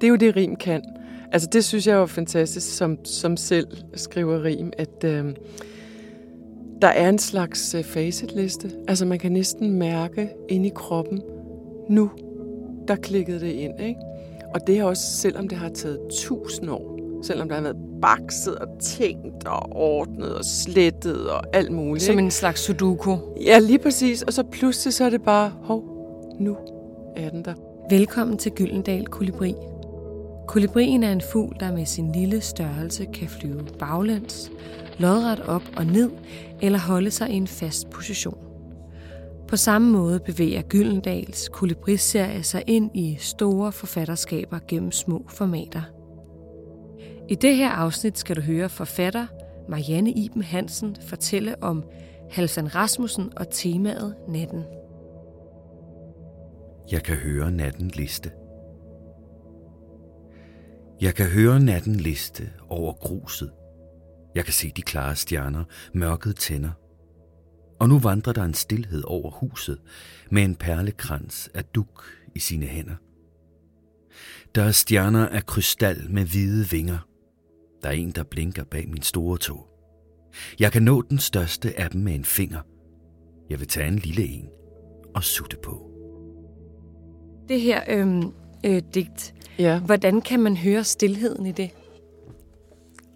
det er jo det, rim kan. Altså det synes jeg er fantastisk, som, som selv skriver rim, at øh, der er en slags øh, facitliste. Altså man kan næsten mærke ind i kroppen, nu der klikkede det ind. Ikke? Og det er også, selvom det har taget tusind år, selvom der har været bakset og tænkt og ordnet og slettet og alt muligt. Som ikke? en slags sudoku. Ja, lige præcis. Og så pludselig så er det bare, hov, nu er den der. Velkommen til Gyldendal Kolibri. Kolibrien er en fugl, der med sin lille størrelse kan flyve baglæns, lodret op og ned eller holde sig i en fast position. På samme måde bevæger Gyldendals kolibrisserie sig ind i store forfatterskaber gennem små formater. I det her afsnit skal du høre forfatter Marianne Iben Hansen fortælle om Halvdan Rasmussen og temaet Natten. Jeg kan høre natten liste. Jeg kan høre natten liste over gruset. Jeg kan se de klare stjerner, mørket tænder. Og nu vandrer der en stillhed over huset med en perlekrans af duk i sine hænder. Der er stjerner af krystal med hvide vinger. Der er en, der blinker bag min store tog. Jeg kan nå den største af dem med en finger. Jeg vil tage en lille en og sutte på. Det her øh, øh, digt, Ja. hvordan kan man høre stillheden i det?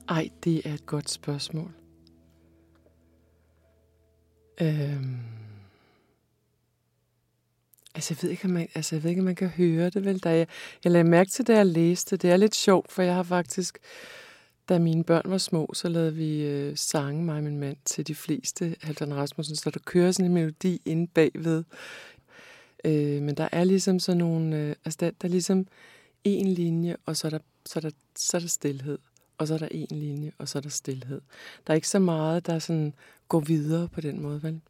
Ej, det er et godt spørgsmål. Øhm. Altså, jeg ved ikke, om man, altså, jeg ved ikke, om man kan høre det, vel? Da jeg, jeg lagde mærke til, da jeg læste. Det er lidt sjovt, for jeg har faktisk, da mine børn var små, så lavede vi øh, sange, mig og min mand, til de fleste Halvdan Rasmussen, så der kører sådan en melodi inde bagved. Øh, men der er ligesom sådan nogle, øh, altså der, der er ligesom en linje, og så er der, så er der, så er der stillhed og så er der en linje, og så er der stillhed. Der er ikke så meget, der sådan går videre på den måde, vel?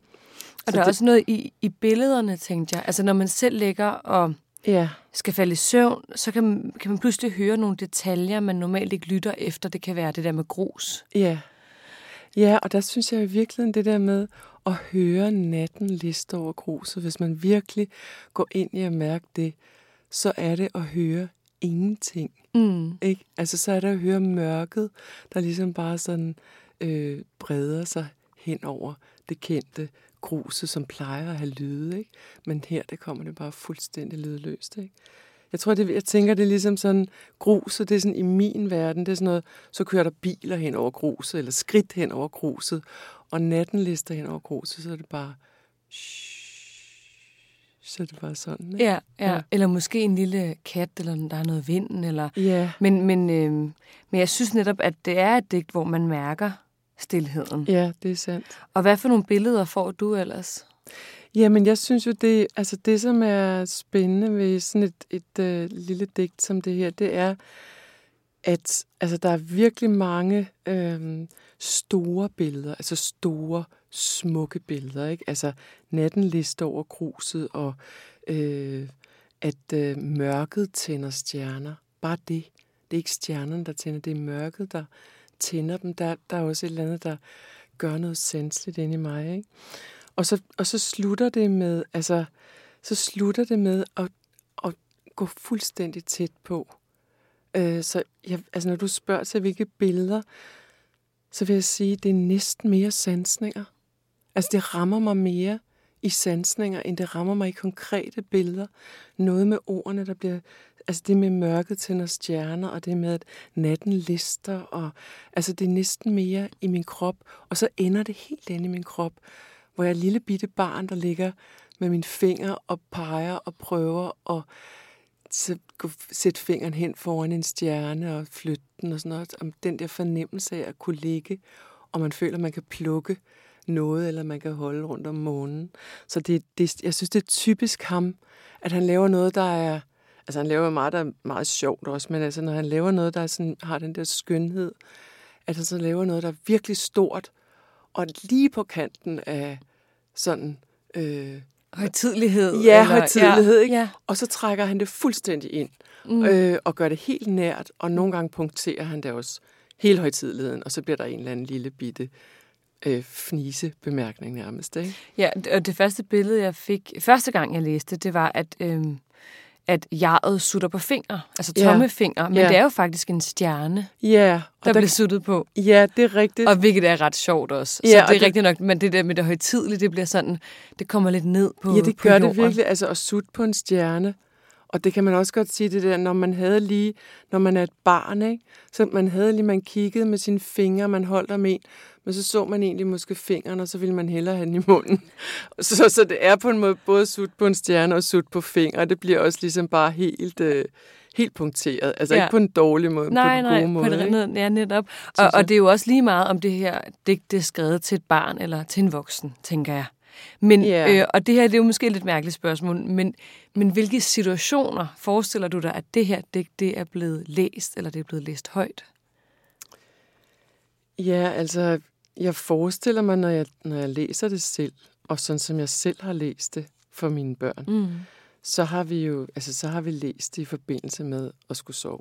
Og Så der er det- også noget i, i billederne, tænkte jeg. Altså når man selv ligger og Ja, skal falde i søvn, så kan man, kan man pludselig høre nogle detaljer, man normalt ikke lytter efter. Det kan være det der med grus. ja. Ja, og der synes jeg i virkeligheden det der med at høre natten liste over gruset, hvis man virkelig går ind i at mærke det, så er det at høre ingenting. Mm. Ikke? Altså, så er der at høre mørket, der ligesom bare sådan øh, breder sig hen over det kendte gruset, som plejer at have lyde. Ikke? Men her, det kommer det bare fuldstændig lydløst. Ikke? Jeg tror, det, jeg tænker, det er ligesom sådan, gruset, det er sådan i min verden, det er sådan noget, så kører der biler hen over gruset, eller skridt hen over gruset, og natten lister hen over gruset, så er det bare, så er det bare sådan. Ikke? Ja, ja. Ja. Eller måske en lille kat, eller der er noget vind. Eller... Ja, Men, men, øh, men jeg synes netop, at det er et digt, hvor man mærker stillheden. ja, det er sandt. Og hvad for nogle billeder får du ellers? Jamen, jeg synes jo, det, altså det som er spændende ved sådan et, et øh, lille digt som det her, det er, at altså, der er virkelig mange øh, store billeder, altså store, smukke billeder. Ikke? Altså natten lister over gruset, og øh, at øh, mørket tænder stjerner. Bare det. Det er ikke stjernerne, der tænder, det er mørket, der tænder dem. Der, der er også et eller andet, der gør noget sanseligt inde i mig. Ikke? Og så, og så slutter det med, altså, så slutter det med at, at gå fuldstændig tæt på. Øh, så jeg, altså, når du spørger til, hvilke billeder, så vil jeg sige, det er næsten mere sansninger. Altså, det rammer mig mere i sansninger, end det rammer mig i konkrete billeder. Noget med ordene, der bliver... Altså, det med mørket tænder stjerner, og det med, at natten lister, og... Altså, det er næsten mere i min krop, og så ender det helt inde i min krop, hvor jeg er et lille bitte barn, der ligger med mine fingre og peger og prøver at sætte fingeren hen foran en stjerne og flytte den og sådan noget. Om den der fornemmelse af at kunne ligge, og man føler, at man kan plukke noget, eller man kan holde rundt om månen. Så det, det, jeg synes, det er typisk ham, at han laver noget, der er... Altså, han laver meget, der er meget sjovt også, men altså, når han laver noget, der er sådan, har den der skønhed, at han så laver noget, der er virkelig stort, og lige på kanten af sådan... Øh, Højtidlighed? Ja, eller- højtidelighed, ikke? Ja. Og så trækker han det fuldstændig ind, mm. øh, og gør det helt nært, og nogle gange punkterer han det også hele højtideligheden, og så bliver der en eller anden lille bitte øh, fnise bemærkning nærmest, ikke? Ja, og det første billede, jeg fik, første gang jeg læste, det var, at, øhm, at jaret sutter på fingre, altså Ja. tommefinger, men Ja. det er jo faktisk en stjerne, Ja, og der der, bliver suttet på. ja, det er rigtigt. Og hvilket er ret sjovt også. Så Ja, det er det- rigtigt nok, men det der med det højtidlige, det bliver sådan, det kommer lidt ned på Ja, det på gør jorden. det virkelig. Altså at sutte på en stjerne. Og det kan man også godt sige, det der, når man havde lige, når man er et barn, ikke? Så man havde lige, man kiggede med sine fingre, man holdt om en, men så så man egentlig måske fingeren, og så ville man hellere have den i munden. Så, så det er på en måde både sut på en stjerne og sut på fingre. Det bliver også ligesom bare helt, øh, helt punkteret. Altså Ja. ikke på en dårlig måde, men Nej, på den nej, gode måde. på ikke? det, ja, netop. Og, og det er jo også lige meget, om det her digt det er skrevet til et barn eller til en voksen, tænker jeg. Men, Ja. øh, og det her det er jo måske et lidt mærkeligt spørgsmål, men, men hvilke situationer forestiller du dig, at det her digt det er blevet læst, eller det er blevet læst højt? Ja, altså, jeg forestiller mig, når jeg, når jeg læser det selv, og sådan som jeg selv har læst det for mine børn, Mm. så har vi jo, altså så har vi læst det i forbindelse med at skulle sove.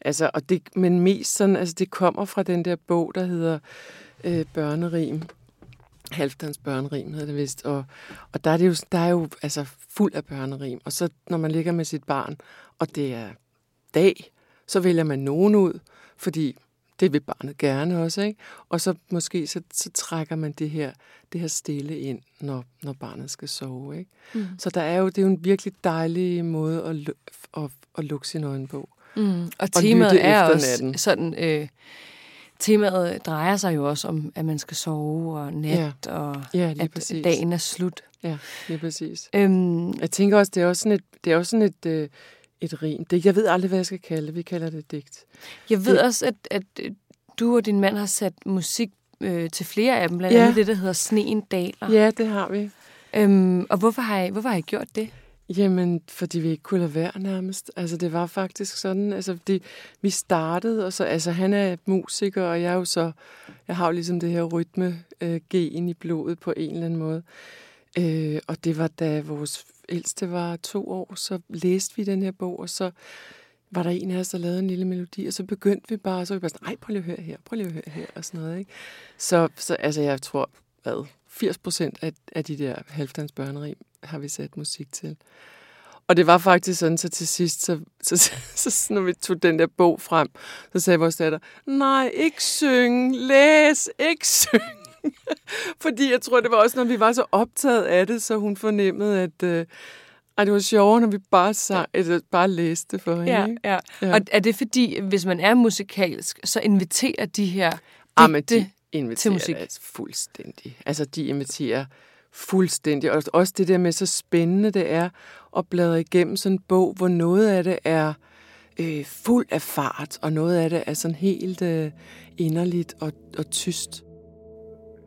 Altså, og det, men mest sådan, altså det kommer fra den der bog, der hedder øh, Børnerim. Halvdans børnerim hedder det vist. Og, og der, er det jo, der er jo altså fuld af børnerim. Og så når man ligger med sit barn, og det er dag, så vælger man nogen ud, fordi det vil barnet gerne også, ikke? Og så måske så, så trækker man det her, det her stille ind, når, når barnet skal sove, ikke? Mm. Så der er jo, det er jo en virkelig dejlig måde at, lu- at, at lukke sin øjne på. Mm. Og Og temaet er også natten. sådan, øh, temaet drejer sig jo også om, at man skal sove og nat, ja. og Ja, at præcis. dagen er slut. Ja, lige præcis. Øhm, Jeg tænker også, det er også sådan et, det er også sådan et, øh, et rim. Det, jeg ved aldrig, hvad jeg skal kalde det. Vi kalder det et digt. Jeg ved Det- også, at, at øh, du og din mand har sat musik øh, til flere af dem, blandt Ja. andet det, der hedder Sneen daler. Ja, det har vi. Øhm, og hvorfor har, I, hvorfor har I gjort det? Jamen, fordi vi ikke kunne lade være nærmest. Altså, det var faktisk sådan, altså, det, vi startede, og så, altså, han er musiker, og jeg er jo så, jeg har jo ligesom det her rytme øh, i blodet på en eller anden måde. Øh, og det var, da vores ældste var to år, så læste vi den her bog, og så var der en af os, der lavede en lille melodi, og så begyndte vi bare, og så var vi bare sådan, ej, prøv lige at høre her, prøv lige at høre her, og sådan noget, ikke? Så, så altså, jeg tror, hvad, 80 procent af, af de der halvdans børnerim har vi sat musik til. Og det var faktisk sådan, så til sidst, så, så, så, så når vi tog den der bog frem, så sagde vores datter, nej, ikke synge, læs, ikke synge. Fordi jeg tror, det var også, når vi var så optaget af det, så hun fornemmede, at øh, ej, det var sjovere, når vi bare, sang, eller bare læste for hende. Ja, ja. Ja. Og er det fordi, hvis man er musikalsk, så inviterer de her Ah, men digte de inviterer musik. det fuldstændig. Altså, de inviterer fuldstændig. Og også det der med, så spændende det er at bladre igennem sådan en bog, hvor noget af det er øh, fuld af fart, og noget af det er sådan helt øh, inderligt og, og tyst.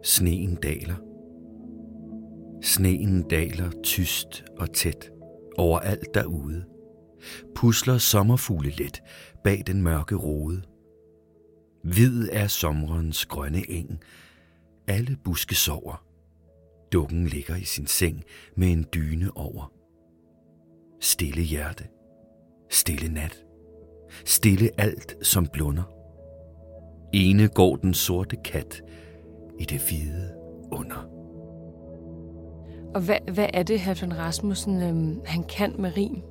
Sneen daler. Sneen daler tyst og tæt over alt derude. Pusler sommerfugle let bag den mørke rode. Hvid er sommerens grønne eng. Alle buske sover. Dukken ligger i sin seng med en dyne over. Stille hjerte. Stille nat. Stille alt, som blunder. Ene går den sorte kat i det hvide under. Og hvad, hvad er det, Halvdan Rasmussen øhm, han kan med rim?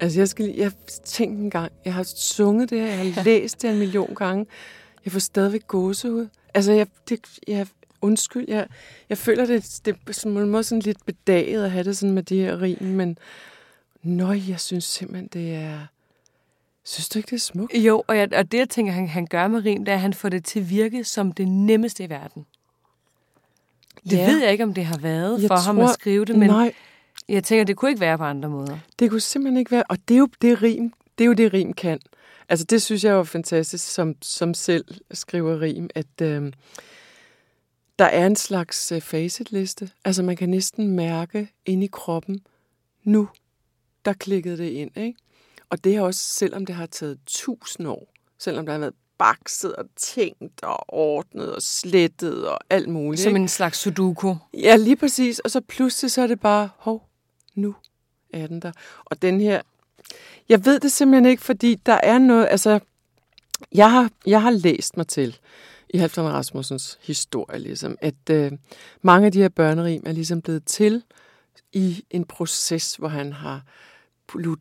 Altså, jeg skal lige, jeg tænkte en gang, jeg har sunget det her, jeg har læst det en million gange. Jeg får stadigvæk gåsehud. Altså, jeg, det, jeg, undskyld, jeg, jeg føler, det, det er på en måde sådan lidt bedaget at have det sådan med de her rim, men nøj, jeg synes simpelthen, det er... Synes du ikke, det er smukt? Jo, og, jeg, og det, jeg tænker, han, han gør med rim, det er, at han får det til at virke som det nemmeste i verden. Det Ja. ved jeg ikke, om det har været Jeg for ham at tror- skrive det, men Nej, jeg tænker, det kunne ikke være på andre måder. det kunne simpelthen ikke være... Og det er jo det rim, det er jo det rim kan. Altså, det synes jeg er jo fantastisk, som, som selv skriver rim, at øh, der er en slags øh, facitliste. Altså, man kan næsten mærke ind i kroppen, nu, der klikkede det ind, ikke? Og det er også, selvom det har taget tusind år, selvom der har været bakset og tænkt og ordnet og slettet og alt muligt. Som ikke? en slags sudoku. Ja, lige præcis. Og så pludselig så er det bare, hov, nu er den der. Og den her, jeg ved det simpelthen ikke, fordi der er noget, altså, jeg har, jeg har læst mig til i Halvdan Rasmussens historie, ligesom, at øh, mange af de her børnerim er ligesom blevet til i en proces, hvor han har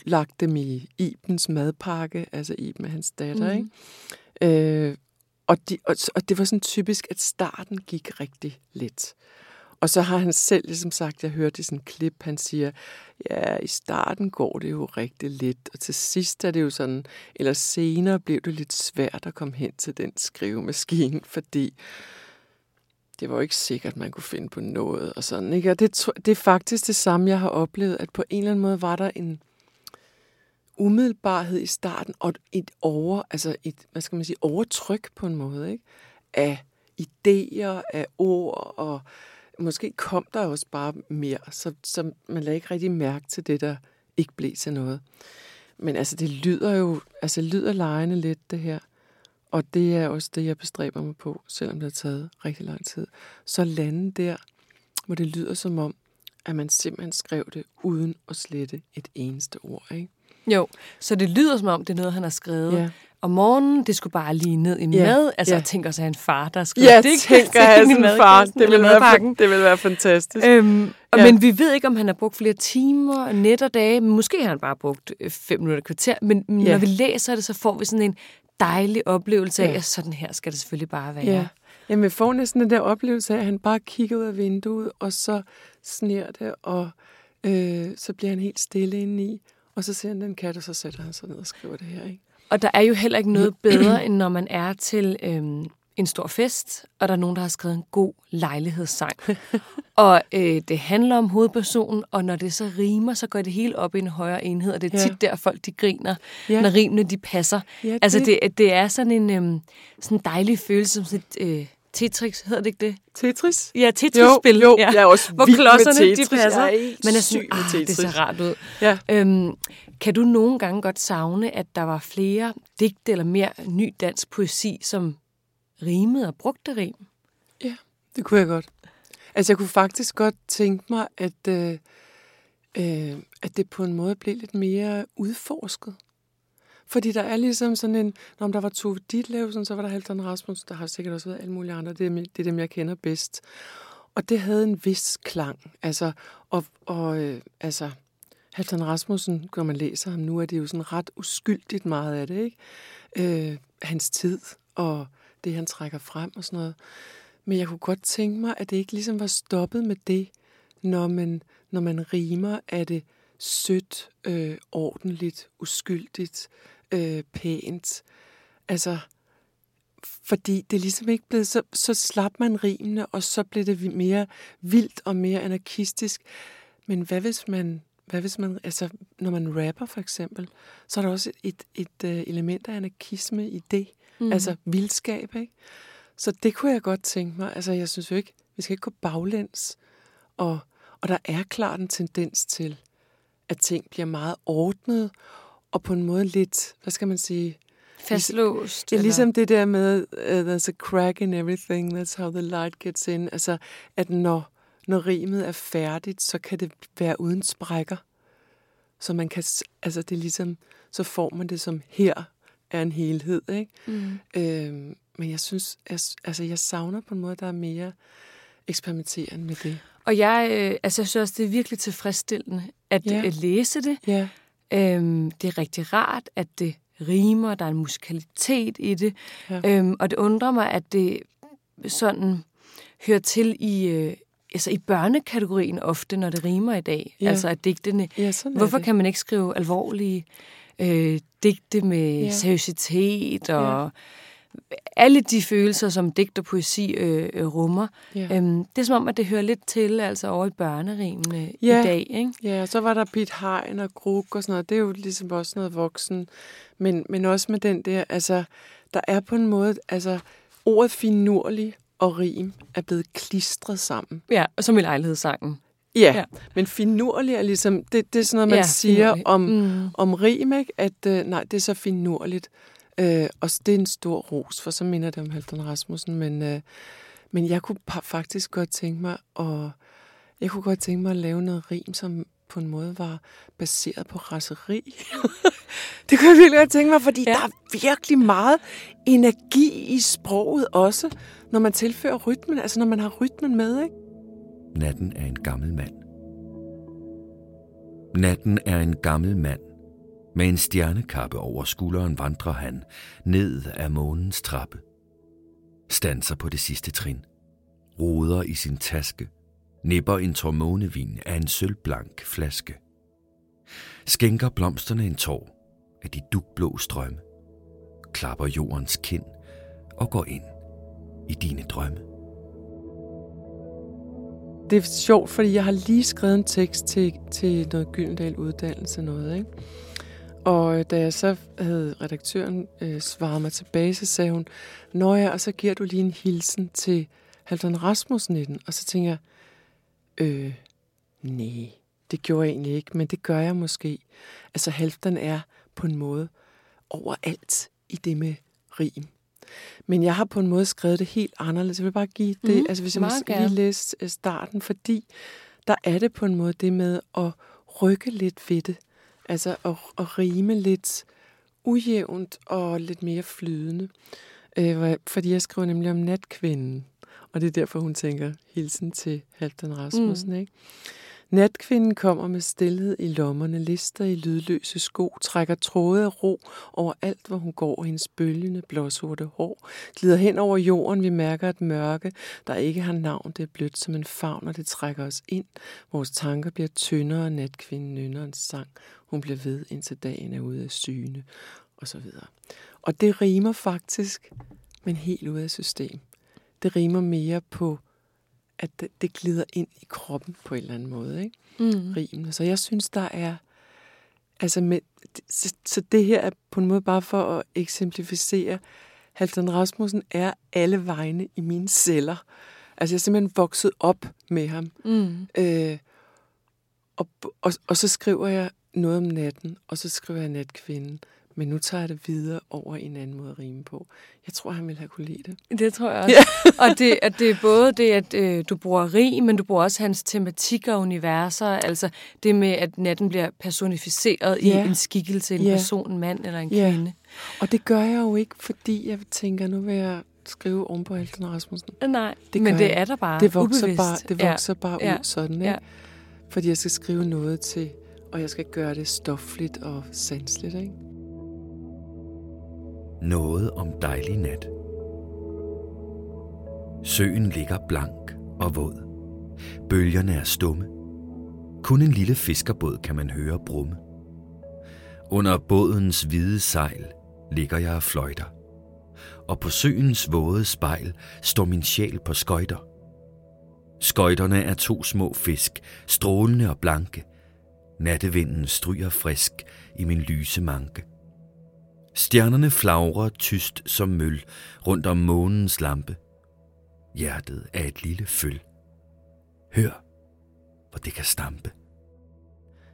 lagt dem i Ibens madpakke, altså Iben er hans datter, mm. ikke? Øh, og, de, og, og det var sådan typisk, at starten gik rigtig let. Og så har han selv ligesom sagt, jeg hørte i sådan en klip, han siger, ja, i starten går det jo rigtig let, og til sidst er det jo sådan, eller senere blev det lidt svært at komme hen til den skrivemaskine, fordi det var jo ikke sikkert, man kunne finde på noget og sådan, ikke? Og det, det er faktisk det samme, jeg har oplevet, at på en eller anden måde var der en umiddelbarhed i starten, og et over, altså et, hvad skal man sige, overtryk på en måde, ikke? Af idéer, af ord, og måske kom der også bare mere, så, så man lagde ikke rigtig mærke til det, der ikke blev til noget. Men altså, det lyder jo, altså lyder lejende lidt, det her. Og det er også det, jeg bestræber mig på, selvom det har taget rigtig lang tid. Så lande der, hvor det lyder som om, at man simpelthen skrev det uden at slette et eneste ord, ikke? Jo, så det lyder som om, det er noget, han har skrevet ja. om morgenen. Det skulle bare lige ned i mad. Ja. Altså, ja. jeg tænker sig en far, der skriver ja, det. Jeg tænker jeg en far. Det vil, være, det vil være fantastisk. Øhm, ja. Men vi ved ikke, om han har brugt flere timer, net og dage. Måske har han bare brugt øh, fem minutter kvarter. Men ja. når vi læser det, så får vi sådan en dejlig oplevelse af, ja. at sådan her skal det selvfølgelig bare være. Ja. Jamen, vi får næsten den der oplevelse af, at han bare kigger ud af vinduet, og så sner det, og øh, så bliver han helt stille indeni. Og så ser han den kat, og så sætter han sig ned og skriver det her. Ikke? Og der er jo heller ikke noget bedre, end når man er til øhm, en stor fest, og der er nogen, der har skrevet en god lejlighedssang. og øh, det handler om hovedpersonen, og når det så rimer, så går det hele op i en højere enhed, og det er tit ja. der, folk de griner, ja. når rimene de passer. Ja, det. Altså det, det er sådan en øhm, sådan dejlig følelse, som sådan et... Øh, Tetris, hedder det ikke det? Tetris? Ja, Tetris-spil. Jo, jo ja. jeg er også Hvor klodserne, med Tetris. de passer. Jeg er Men er sådan, ah, det ser rart ud. Ja. Øhm, kan du nogle gange godt savne, at der var flere digte eller mere ny dansk poesi, som rimede og brugte rim? Ja, det kunne jeg godt. Altså, jeg kunne faktisk godt tænke mig, at, øh, øh, at det på en måde blev lidt mere udforsket. Fordi der er ligesom sådan en, når der var Tove Ditlevsen, så var der Halvdan Rasmussen, der har sikkert også været alle mulige andre, det er, det er dem, jeg kender bedst. Og det havde en vis klang. Altså, og, og øh, altså, Halvdan Rasmussen, når man læser ham nu, er det jo sådan ret uskyldigt meget af det, ikke? Øh, hans tid og det, han trækker frem og sådan noget. Men jeg kunne godt tænke mig, at det ikke ligesom var stoppet med det, når man, når man rimer, er det sødt, øh, ordentligt, uskyldigt, øh, pænt. Altså, fordi det er ligesom ikke blevet, så, så slap man rimene, og så blev det mere vildt og mere anarkistisk. Men hvad hvis man, hvad hvis man, altså når man rapper for eksempel, så er der også et, et, et øh, element af anarkisme i det. Mm. Altså vildskab, ikke? Så det kunne jeg godt tænke mig. Altså jeg synes jo ikke, vi skal ikke gå baglæns. Og, og der er klart en tendens til, at ting bliver meget ordnet, og på en måde lidt, hvad skal man sige, fastlåst. Ja, ligesom det der med, uh, there's a crack in everything, that's how the light gets in. Altså, at når, når rimet er færdigt, så kan det være uden sprækker. Så man kan, altså det er ligesom, så får man det som her er en helhed, ikke? Mm. Øhm, men jeg synes, jeg, altså jeg savner på en måde, der er mere eksperimenterende med det. Og jeg, øh, altså jeg synes også, det er virkelig tilfredsstillende at ja. læse det. Ja. Øhm, det er rigtig rart, at det rimer, der er en musikalitet i det. Ja. Øhm, og det undrer mig, at det sådan hører til i, øh, altså i børnekategorien ofte, når det rimer i dag. Ja. Altså at digtene... Ja, hvorfor det. kan man ikke skrive alvorlige øh, digte med ja. seriøsitet og... Ja alle de følelser, som digt og poesi øh, øh, rummer. Ja. Øhm, det er som om, at det hører lidt til altså over i børnerimene ja. i dag. Ikke? Ja, og så var der Pete Hein og Gruk og sådan noget. Det er jo ligesom også noget voksen. Men, men også med den der, altså, der er på en måde, altså, ordet finurlig og rim er blevet klistret sammen. Ja, og som i lejlighedssangen. Ja, ja, men finurlig er ligesom, det, det er sådan noget, man ja, siger om, mm. om rim, ikke? at øh, nej, det er så finurligt. Øh, og det er en stor ros, for så minder det om Halvdan Rasmussen, men, øh, men jeg kunne faktisk godt tænke mig at, jeg kunne godt tænke mig at lave noget rim, som på en måde var baseret på raseri. det kunne jeg virkelig godt tænke mig, fordi ja. der er virkelig meget energi i sproget også, når man tilfører rytmen, altså når man har rytmen med, ikke? Natten er en gammel mand. Natten er en gammel mand. Med en stjernekappe over skulderen vandrer han ned af månens trappe. Stanser på det sidste trin. Roder i sin taske. Nipper en tormånevin af en sølvblank flaske. Skænker blomsterne en tår af de dugblå strømme. Klapper jordens kind og går ind i dine drømme. Det er sjovt, fordi jeg har lige skrevet en tekst til, til noget Gyldendal uddannelse noget, ikke? Og øh, da jeg så havde redaktøren øh, svaret mig tilbage, så sagde hun, Nå ja, og så giver du lige en hilsen til Halvdan Rasmussen i den. Og så tænker jeg, øh, nej, det gjorde jeg egentlig ikke, men det gør jeg måske. Altså Halvdan er på en måde overalt i det med rim. Men jeg har på en måde skrevet det helt anderledes. Jeg vil bare give det, mm, altså hvis jeg må lige læse øh, starten, fordi der er det på en måde det med at rykke lidt ved det. Altså at, at rime lidt ujævnt og lidt mere flydende. Øh, fordi jeg skriver nemlig om natkvinden. Og det er derfor, hun tænker hilsen til Halvdan Rasmussen. Mm. Ikke? Natkvinden kommer med stillhed i lommerne, lister i lydløse sko, trækker tråde af ro over alt, hvor hun går, hendes bølgende blåsorte hår, glider hen over jorden, vi mærker et mørke, der ikke har navn, det er blødt som en favn, og det trækker os ind. Vores tanker bliver tyndere, og natkvinden nynner en sang. Hun bliver ved, indtil dagen er ude af syne, og så videre. Og det rimer faktisk, men helt ude af system. Det rimer mere på at det, det glider ind i kroppen på en eller anden måde, ikke? Mm. Rimene. Så jeg synes, der er... Altså med, så, så det her er på en måde bare for at eksemplificere, Halvdan Rasmussen er alle vegne i mine celler. Altså jeg er simpelthen vokset op med ham. Mm. Øh, og, og, og så skriver jeg noget om natten, og så skriver jeg natkvinden. Men nu tager jeg det videre over en anden måde at rime på. Jeg tror, han ville have kunne lide det. Det tror jeg også. Ja. og det, at det er både det, at øh, du bruger rim, men du bruger også hans tematik og universer. Altså det med, at natten bliver personificeret ja. i en skikkelse, en ja. person, en mand eller en ja. kvinde. Og det gør jeg jo ikke, fordi jeg tænker, nu vil jeg skrive om på Halton Rasmussen. Nej, det men det jeg. er der bare Det vokser bare, det vokser ja. bare ud ja. sådan, ikke? Ja. Fordi jeg skal skrive noget til, og jeg skal gøre det stofligt og sansligt, ikke? noget om dejlig nat. Søen ligger blank og våd. Bølgerne er stumme. Kun en lille fiskerbåd kan man høre brumme. Under bådens hvide sejl ligger jeg og fløjter. Og på søens våde spejl står min sjæl på skøjter. Skøjterne er to små fisk, strålende og blanke. Nattevinden stryger frisk i min lyse manke. Stjernerne flagrer tyst som møl rundt om månens lampe. Hjertet er et lille føl. Hør, hvor det kan stampe.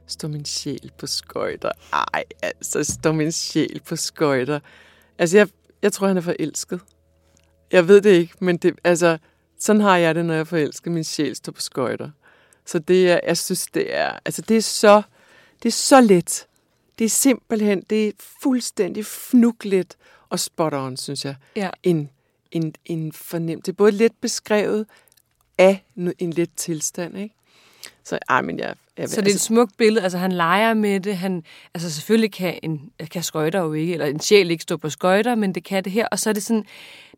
Står min sjæl på skøjter. Ej, altså, står min sjæl på skøjter. Altså, jeg, jeg tror, han er forelsket. Jeg ved det ikke, men det, altså, sådan har jeg det, når jeg forelsker. Min sjæl står på skøjter. Så det er, jeg synes, det er, altså, det er så, det er så let. Det er simpelthen, det er fuldstændig fnugligt og spot on, synes jeg. Ja. En, en, en fornemt. Det er både let beskrevet af en let tilstand, ikke? Så, ej, men jeg, jeg, så det er altså, et smukt billede, altså han leger med det, han, altså selvfølgelig kan en kan skøjter jo ikke, eller en sjæl ikke stå på skøjter, men det kan det her, og så er det sådan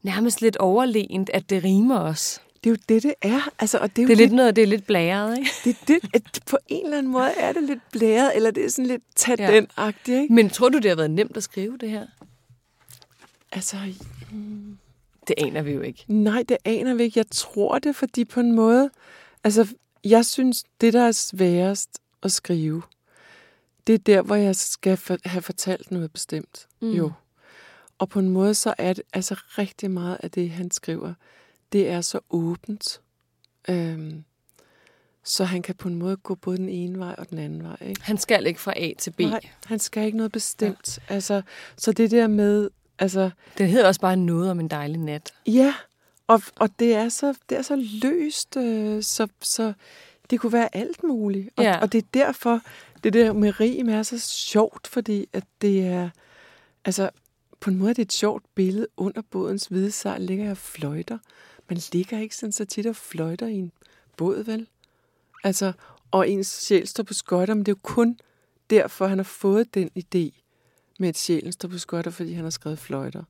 nærmest lidt overlegent, at det rimer også. Det er jo det, det er. Altså, og det er, det er lidt noget, det er lidt blæret, ikke? Det, det, at på en eller anden måde er det lidt blæret, eller det er sådan lidt tadentagtigt, ikke? Men tror du, det har været nemt at skrive det her? Altså... Det aner vi jo ikke. Nej, det aner vi ikke. Jeg tror det, fordi på en måde... Altså, jeg synes, det, der er sværest at skrive, det er der, hvor jeg skal for, have fortalt noget bestemt. Mm. Jo. Og på en måde, så er det altså rigtig meget af det, han skriver, det er så åbent. Øhm, så han kan på en måde gå både den ene vej og den anden vej. Ikke? Han skal ikke fra A til B. Nej, han skal ikke noget bestemt. Ja. Altså, så det der med... Altså, det hedder også bare noget om en dejlig nat. Ja, og, og det, er så, det er så løst, øh, så, så det kunne være alt muligt. Og, ja. og det er derfor, det der med rim er så sjovt, fordi at det er... Altså, på en måde er det et sjovt billede. Under bådens hvide sejl ligger jeg fløjter. Man ligger ikke sådan så tit og fløjter i en båd, vel? Altså, og ens sjæl står på skotter, men det er jo kun derfor, han har fået den idé med, at sjælen står på skotter, fordi han har skrevet fløjter.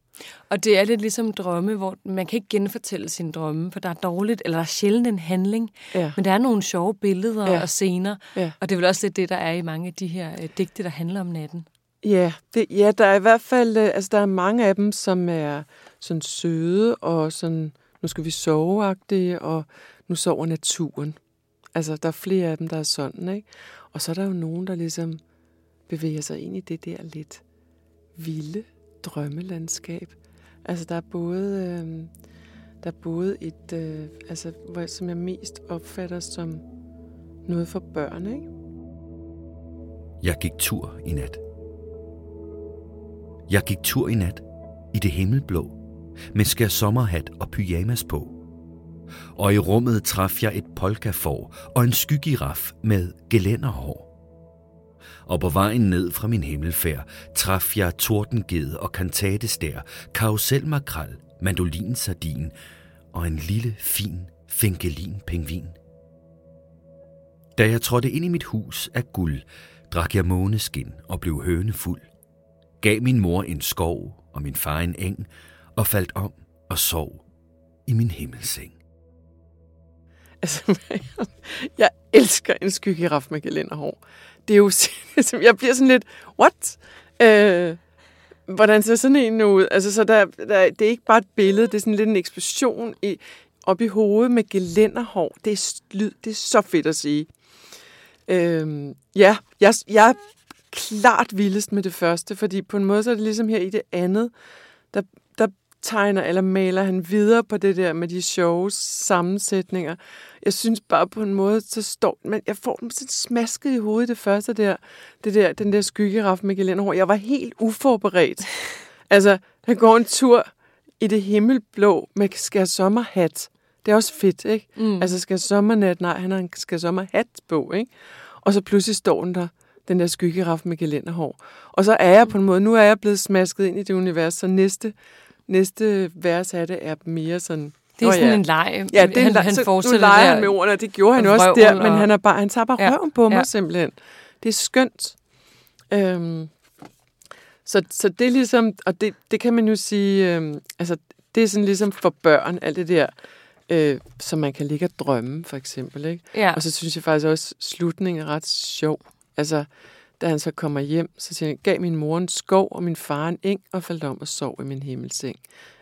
Og det er lidt ligesom drømme, hvor man kan ikke genfortælle sine drømme, for der er dårligt, eller der er sjældent en handling, Ja. men der er nogle sjove billeder ja. og scener, Ja. og det er vel også lidt det, der er i mange af de her øh, digte, der handler om natten. Ja, det, ja, der er i hvert fald, øh, altså der er mange af dem, som er sådan søde og sådan, nu skal vi sove og nu sover naturen. Altså, der er flere af dem, der er sådan, ikke? Og så er der jo nogen, der ligesom bevæger sig ind i det der lidt vilde drømmelandskab. Altså, der er både, øh, der er både et, øh, altså, hvor, som jeg mest opfatter som noget for børn, ikke? Jeg gik tur i nat. Jeg gik tur i nat i det himmelblå, med skær sommerhat og pyjamas på. Og i rummet traf jeg et polkafor og en skygiraf med gelænderhår. Og på vejen ned fra min himmelfærd traf jeg tordenged og kantatestær, karuselmakrel, mandolinsardin og en lille, fin finkelin-pingvin. Da jeg trådte ind i mit hus af guld, drak jeg måneskin og blev hønefuld. Gav min mor en skov og min far en eng, og faldt om og sov i min himmelseng. Altså, jeg elsker en skyggeraf med kalenderhår. Det er jo, sådan- jeg bliver sådan lidt, what? Øh, hvordan ser sådan en ud? Altså, så der, der, det er ikke bare et billede, det er sådan lidt en eksplosion i, op i hovedet med gelænderhår. Det er, lyd, det er så fedt at sige. Øhm, ja, jeg, jeg er klart vildest med det første, fordi på en måde så er det ligesom her i det andet, der tegner eller maler han videre på det der med de sjove sammensætninger. Jeg synes bare på en måde, så står men jeg får dem sådan smasket i hovedet det første der, det der den der skyggeraf med gelinderhår. Jeg var helt uforberedt. altså, han går en tur i det himmelblå med skær sommerhat. Det er også fedt, ikke? Mm. Altså, skal sommernat? Nej, han har en skal sommerhat på, ikke? Og så pludselig står den der, den der skyggeraf med gelinderhår. Og så er jeg på en måde, nu er jeg blevet smasket ind i det univers, så næste, næste vers af det er mere sådan... Det er sådan ja. en leg. Ja, det er han, han, han så, fortsætter nu leger han med ordene, og det gjorde han også der, men han, er bare, han tager bare Ja, røven på mig ja. simpelthen. Det er skønt. Øhm, så, så det er ligesom, og det, det kan man jo sige, øhm, altså det er sådan ligesom for børn, alt det der, øh, som man kan ligge og drømme, for eksempel. Ikke? Ja. Og så synes jeg faktisk også, at slutningen er ret sjov. Altså, da han så kommer hjem, så siger han, gav min mor en skov og min far en eng, og faldt om og sov i min himmelseng.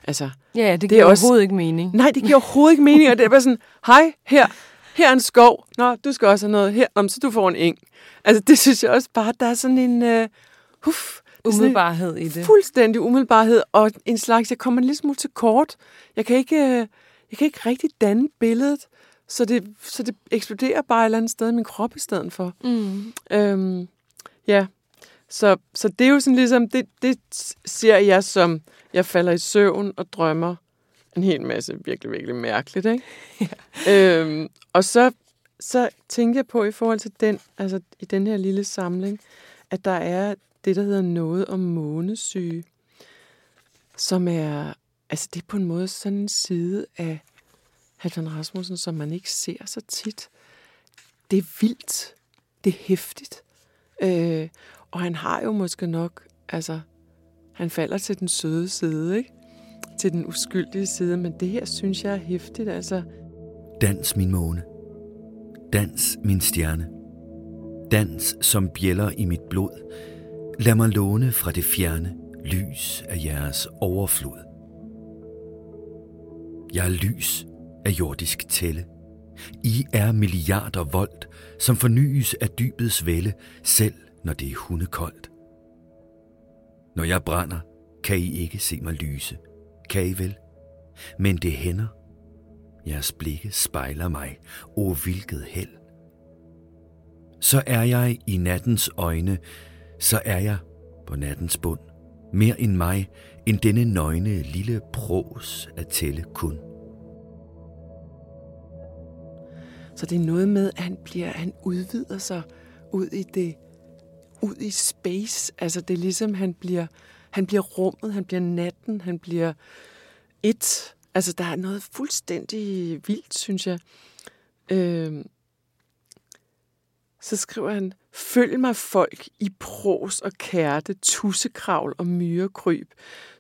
Altså, ja, det det giver er også- overhovedet ikke mening. nej, det giver overhovedet ikke mening, og det er bare sådan, hej, her, her er en skov. Nå, du skal også have noget her, om så du får en eng. Altså, det synes jeg også bare, der er sådan en, uh, en Umiddelbarhed i det. fuldstændig umiddelbarhed, og en slags, jeg kommer en lille smule til kort. Jeg kan ikke, øh, jeg kan ikke rigtig danne billedet, så det, så det eksploderer bare et eller andet sted i min krop i stedet for. Mm. Øhm, ja, så, så det er jo sådan ligesom, det, det ser jeg som, jeg falder i søvn og drømmer en hel masse virkelig, virkelig mærkeligt, ikke? Ja. Øhm, og så, så tænker jeg på i forhold til den, altså i den her lille samling, at der er det, der hedder noget om månesyge, som er, altså det er på en måde sådan en side af Halvdan Rasmussen, som man ikke ser så tit. Det er vildt. Det er hæftigt. Øh, og han har jo måske nok, altså, han falder til den søde side, ikke? Til den uskyldige side, men det her synes jeg er hæftigt, altså. Dans min måne. Dans min stjerne. Dans som bjæller i mit blod. Lad mig låne fra det fjerne lys af jeres overflod. Jeg er lys af jordisk tælle. I er milliarder volt, som fornyes af dybets vælde, selv når det er hundekoldt. Når jeg brænder, kan I ikke se mig lyse. Kan I vel? Men det hænder, Jeres blikke spejler mig. O, hvilket held. Så er jeg i nattens øjne, så er jeg på nattens bund. Mere end mig, end denne nøgne lille pros at tælle kun. Så det er noget med, at han, bliver, han udvider sig ud i det, ud i space. Altså det er ligesom, han bliver, han bliver rummet, han bliver natten, han bliver et. Altså der er noget fuldstændig vildt, synes jeg. Øh, så skriver han, Følg mig folk i pros og kærte, tussekravl og myrekryb,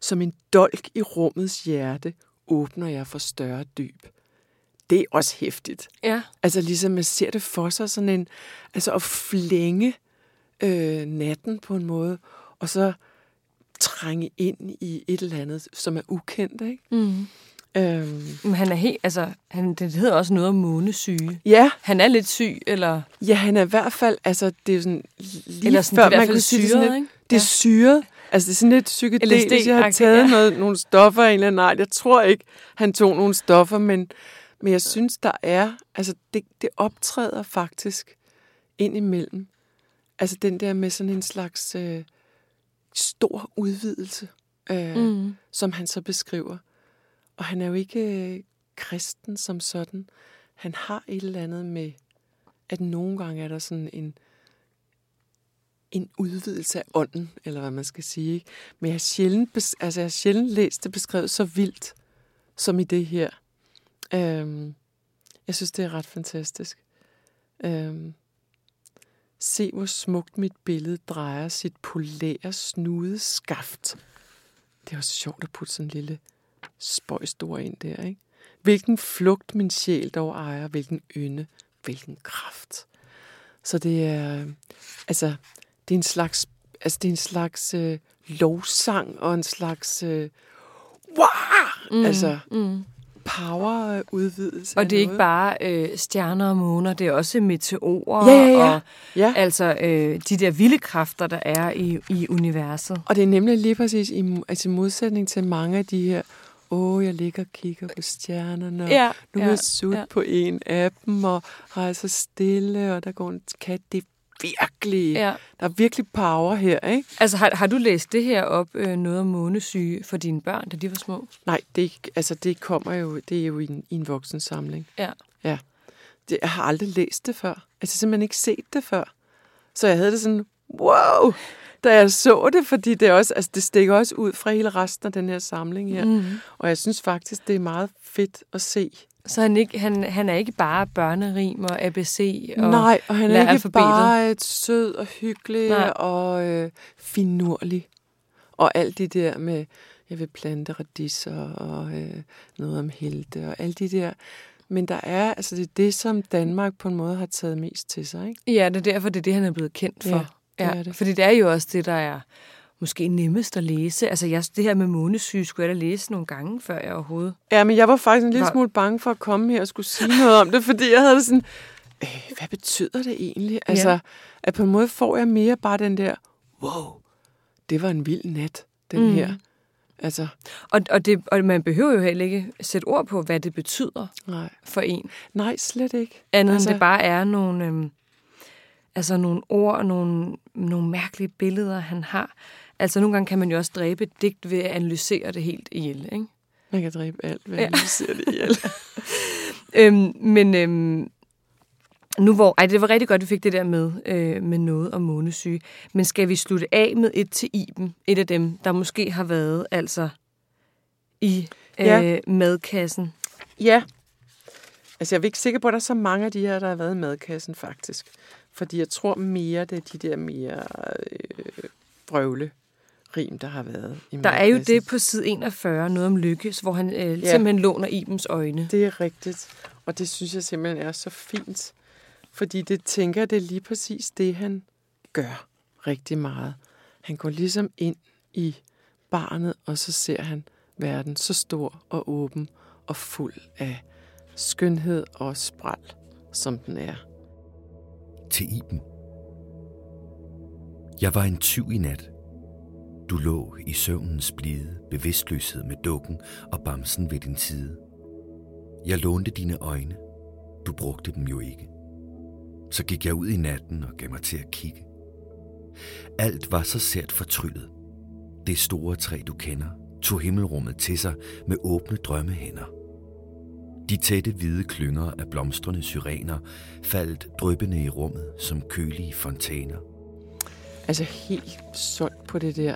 som en dolk i rummets hjerte, åbner jeg for større dyb. Det er også hæftigt. Ja. Altså ligesom man ser det for sig, sådan en, altså at flænge øh, natten på en måde, og så trænge ind i et eller andet, som er ukendt, ikke? Mm. Øhm, Men han er helt, altså, han, det hedder også noget om månesyge. ja, Han er lidt syg, eller, ja, han er i hvert fald, altså det er jo sådan lige eller sådan, før, det er i hvert man fald kunne sige, det, er syret, ikke? det er syret. Altså det er sådan lidt psykedelisk. Jeg har taget ja. noget, nogle stoffer af en eller anden art. Jeg tror ikke, han tog nogle stoffer, men, men jeg synes, der er, altså det, det optræder faktisk ind imellem. Altså den der med sådan en slags øh, stor udvidelse, øh, mm. Som han så beskriver. Og han er jo ikke øh, kristen som sådan. Han har et eller andet med, at nogle gange er der sådan en, en udvidelse af ånden, eller hvad man skal sige. Ikke? Men jeg har, sjældent, altså jeg har sjældent læst det beskrevet så vildt, som i det her. Øhm, jeg synes, det er ret fantastisk. Øhm, se, hvor smukt mit billede drejer sit polære snude skaft. Det er også sjovt at putte sådan en lille spøjstor ind der, ikke? Hvilken flugt min sjæl dog ejer, hvilken ynde, hvilken kraft. Så det er, altså, det er en slags, altså det er en slags øh, lovsang og en slags, øh, wow, mm. altså Mm. Power-udvidelse. Og det er ikke bare øh, stjerner og måner, det er også meteorer Ja, ja, ja. og Ja, altså øh, de der vilde kræfter, der er i, i universet. og det er nemlig lige præcis i, altså modsætning til mange af de her, åh, jeg ligger og kigger på stjernerne, og Ja, nu er ja, jeg sut ja. på en af dem, og rejser stille, og der går en kat. Det er virkelig, Ja. der er virkelig power her, ikke? Altså har, har du læst det her op, øh, noget om månesyge for dine børn, da de var små? Nej, det, altså, det kommer jo, det er jo i en, i en voksensamling. Ja. Ja. Det, jeg har aldrig læst det før. Altså, simpelthen ikke set det før. Så jeg havde det sådan, wow, da jeg så det, fordi det, også, altså, det stikker også ud fra hele resten af den her samling her. Mm. Og jeg synes faktisk, det er meget fedt at se. Så han, ikke, han, han er ikke bare børnerim og ABC og Nej, og han er ikke alfabetet. bare et sød og hyggelig Nej. og øh, finurlig. Og alt det der med, jeg vil plante radiser og øh, noget om helte og alt de der. Men der er, altså det er det, som Danmark på en måde har taget mest til sig, ikke? Ja, det er derfor, det er det, han er blevet kendt for. Ja, det er det. Fordi det er jo også det, der er måske nemmest at læse. Altså, jeg, det her med månesyge skulle jeg da læse nogle gange, før jeg overhovedet... Ja, men jeg var faktisk en lille smule bange for at komme her og skulle sige noget om det, fordi jeg havde det sådan, øh, hvad betyder det egentlig? Altså, at på en måde får jeg mere bare den der, wow, det var en vild nat, den Mm. her. Altså, Og, og, det, og man behøver jo heller ikke sætte ord på, hvad det betyder nej. for en. Nej, slet ikke. Andet Altså- end det bare er nogle, øhm, altså nogle ord og nogle, nogle mærkelige billeder, han har. Altså nogle gange kan man jo også dræbe et digt ved at analysere det helt ihjel, ikke? Man kan dræbe alt, Ja. ja. ser det ihjel. Øhm, men øhm, nu hvor, ej, det var rigtig godt, at vi fik det der med, øh, med noget om månesyge. Men skal vi slutte af med et til Iben? Et af dem, der måske har været altså i øh, Ja. madkassen. ja. Altså, jeg er ikke sikker på, at der er så mange af de her, der har været i madkassen, faktisk. Fordi jeg tror mere, det er de der mere øh, vrøvle rim, der har været i Der er jo det på side 41, noget om lykkes, hvor han øh, Ja. simpelthen låner Ibens øjne. Det er rigtigt. Og det synes jeg simpelthen er så fint. Fordi det tænker, det er lige præcis det, han gør rigtig meget. Han går ligesom ind i barnet, og så ser han verden så stor og åben og fuld af skønhed og spræl, som den er. til Iben. Jeg var en tyv i nat. Du lå i søvnens blide bevidstløshed med dukken og bamsen ved din side. Jeg lånte dine øjne. Du brugte dem jo ikke. Så gik jeg ud i natten og gav mig til at kigge. Alt var så sært fortryllet. Det store træ, du kender, tog himmelrummet til sig med åbne drømmehænder. De tætte hvide klynger af blomstrende syrener faldt dryppende i rummet som kølige fontæner. Altså helt solgt på det der,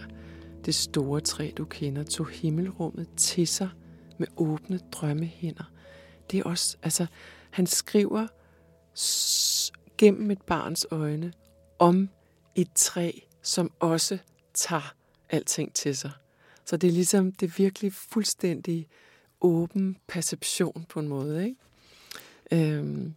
det store træ, du kender, tog himmelrummet til sig med åbne drømmehænder. Det er også, altså, han skriver s- gennem et barns øjne om et træ, som også tager alting til sig. Så det er ligesom, det virkelig fuldstændig åben perception på en måde, ikke? Øhm,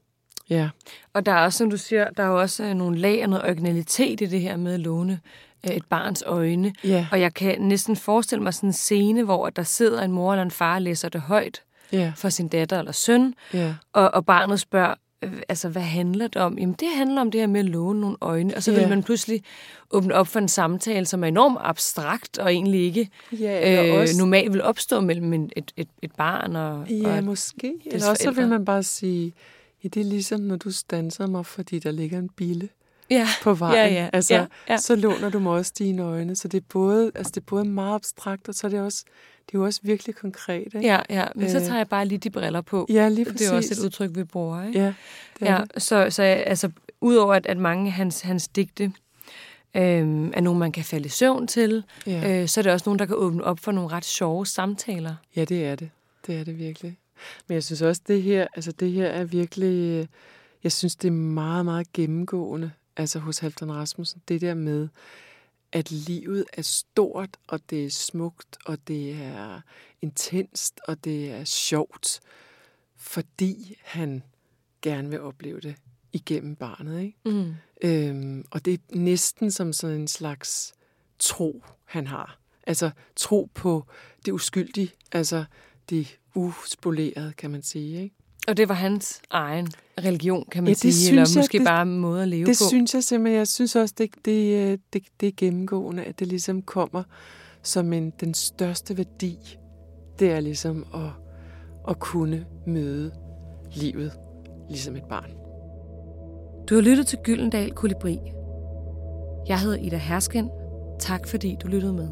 ja. Og der er også, som du siger, der er jo også øh, nogle lag og noget originalitet i det her med at låne et barns øjne. Ja. Og jeg kan næsten forestille mig sådan en scene, hvor der sidder en mor eller en far og læser det højt Ja. for sin datter eller søn, Ja. og, og barnet spørger, altså hvad handler det om? Jamen det handler om det her med at låne nogle øjne, og så vil Ja. man pludselig åbne op for en samtale, som er enormt abstrakt og egentlig ikke Ja, eller øh, også- normalt vil opstå mellem en, et, et, et barn og, Ja, og måske. Eller også så vil man bare sige, ja, det er ligesom, når du standser mig, fordi der ligger en bille ja, på vejen. Ja, ja, altså, ja, ja. så låner du mig også dine øjne. Så det er både, altså det er både meget abstrakt, og så er det også, det er jo også virkelig konkret. Ikke? ja, ja, men så Øh. tager jeg bare lige de briller på. ja lige præcis. det er også et udtryk, vi bruger. Ikke? Ja, det Ja, det. så, så altså, udover at, at mange af hans, hans digte øhm, er nogen, man kan falde i søvn til, Ja. øh, så er det også nogen, der kan åbne op for nogle ret sjove samtaler. ja, det er det. Det er det virkelig. Men jeg synes også, det her, altså det her er virkelig, øh, jeg synes, det er meget, meget gennemgående, altså hos Halvdan Rasmussen, det der med, at livet er stort, og det er smukt, og det er intenst, og det er sjovt, fordi han gerne vil opleve det igennem barnet. Ikke? Mm. Øhm, og det er næsten som sådan en slags tro, han har. Altså tro på det uskyldige, altså det uspolerede, kan man sige. Ikke? Og det var hans egen religion, kan man Ja, det sige, synes eller jeg, måske det- bare en måde at leve Det på. synes jeg simpelthen. Jeg synes også, det, det, øh, det, det er gennemgående, at det ligesom kommer som en, den største værdi. Det er ligesom at, at kunne møde livet ligesom et barn. Du har lyttet til Gyldendal Kolibri. Jeg hedder Ida Hersken. Tak fordi du lyttede med.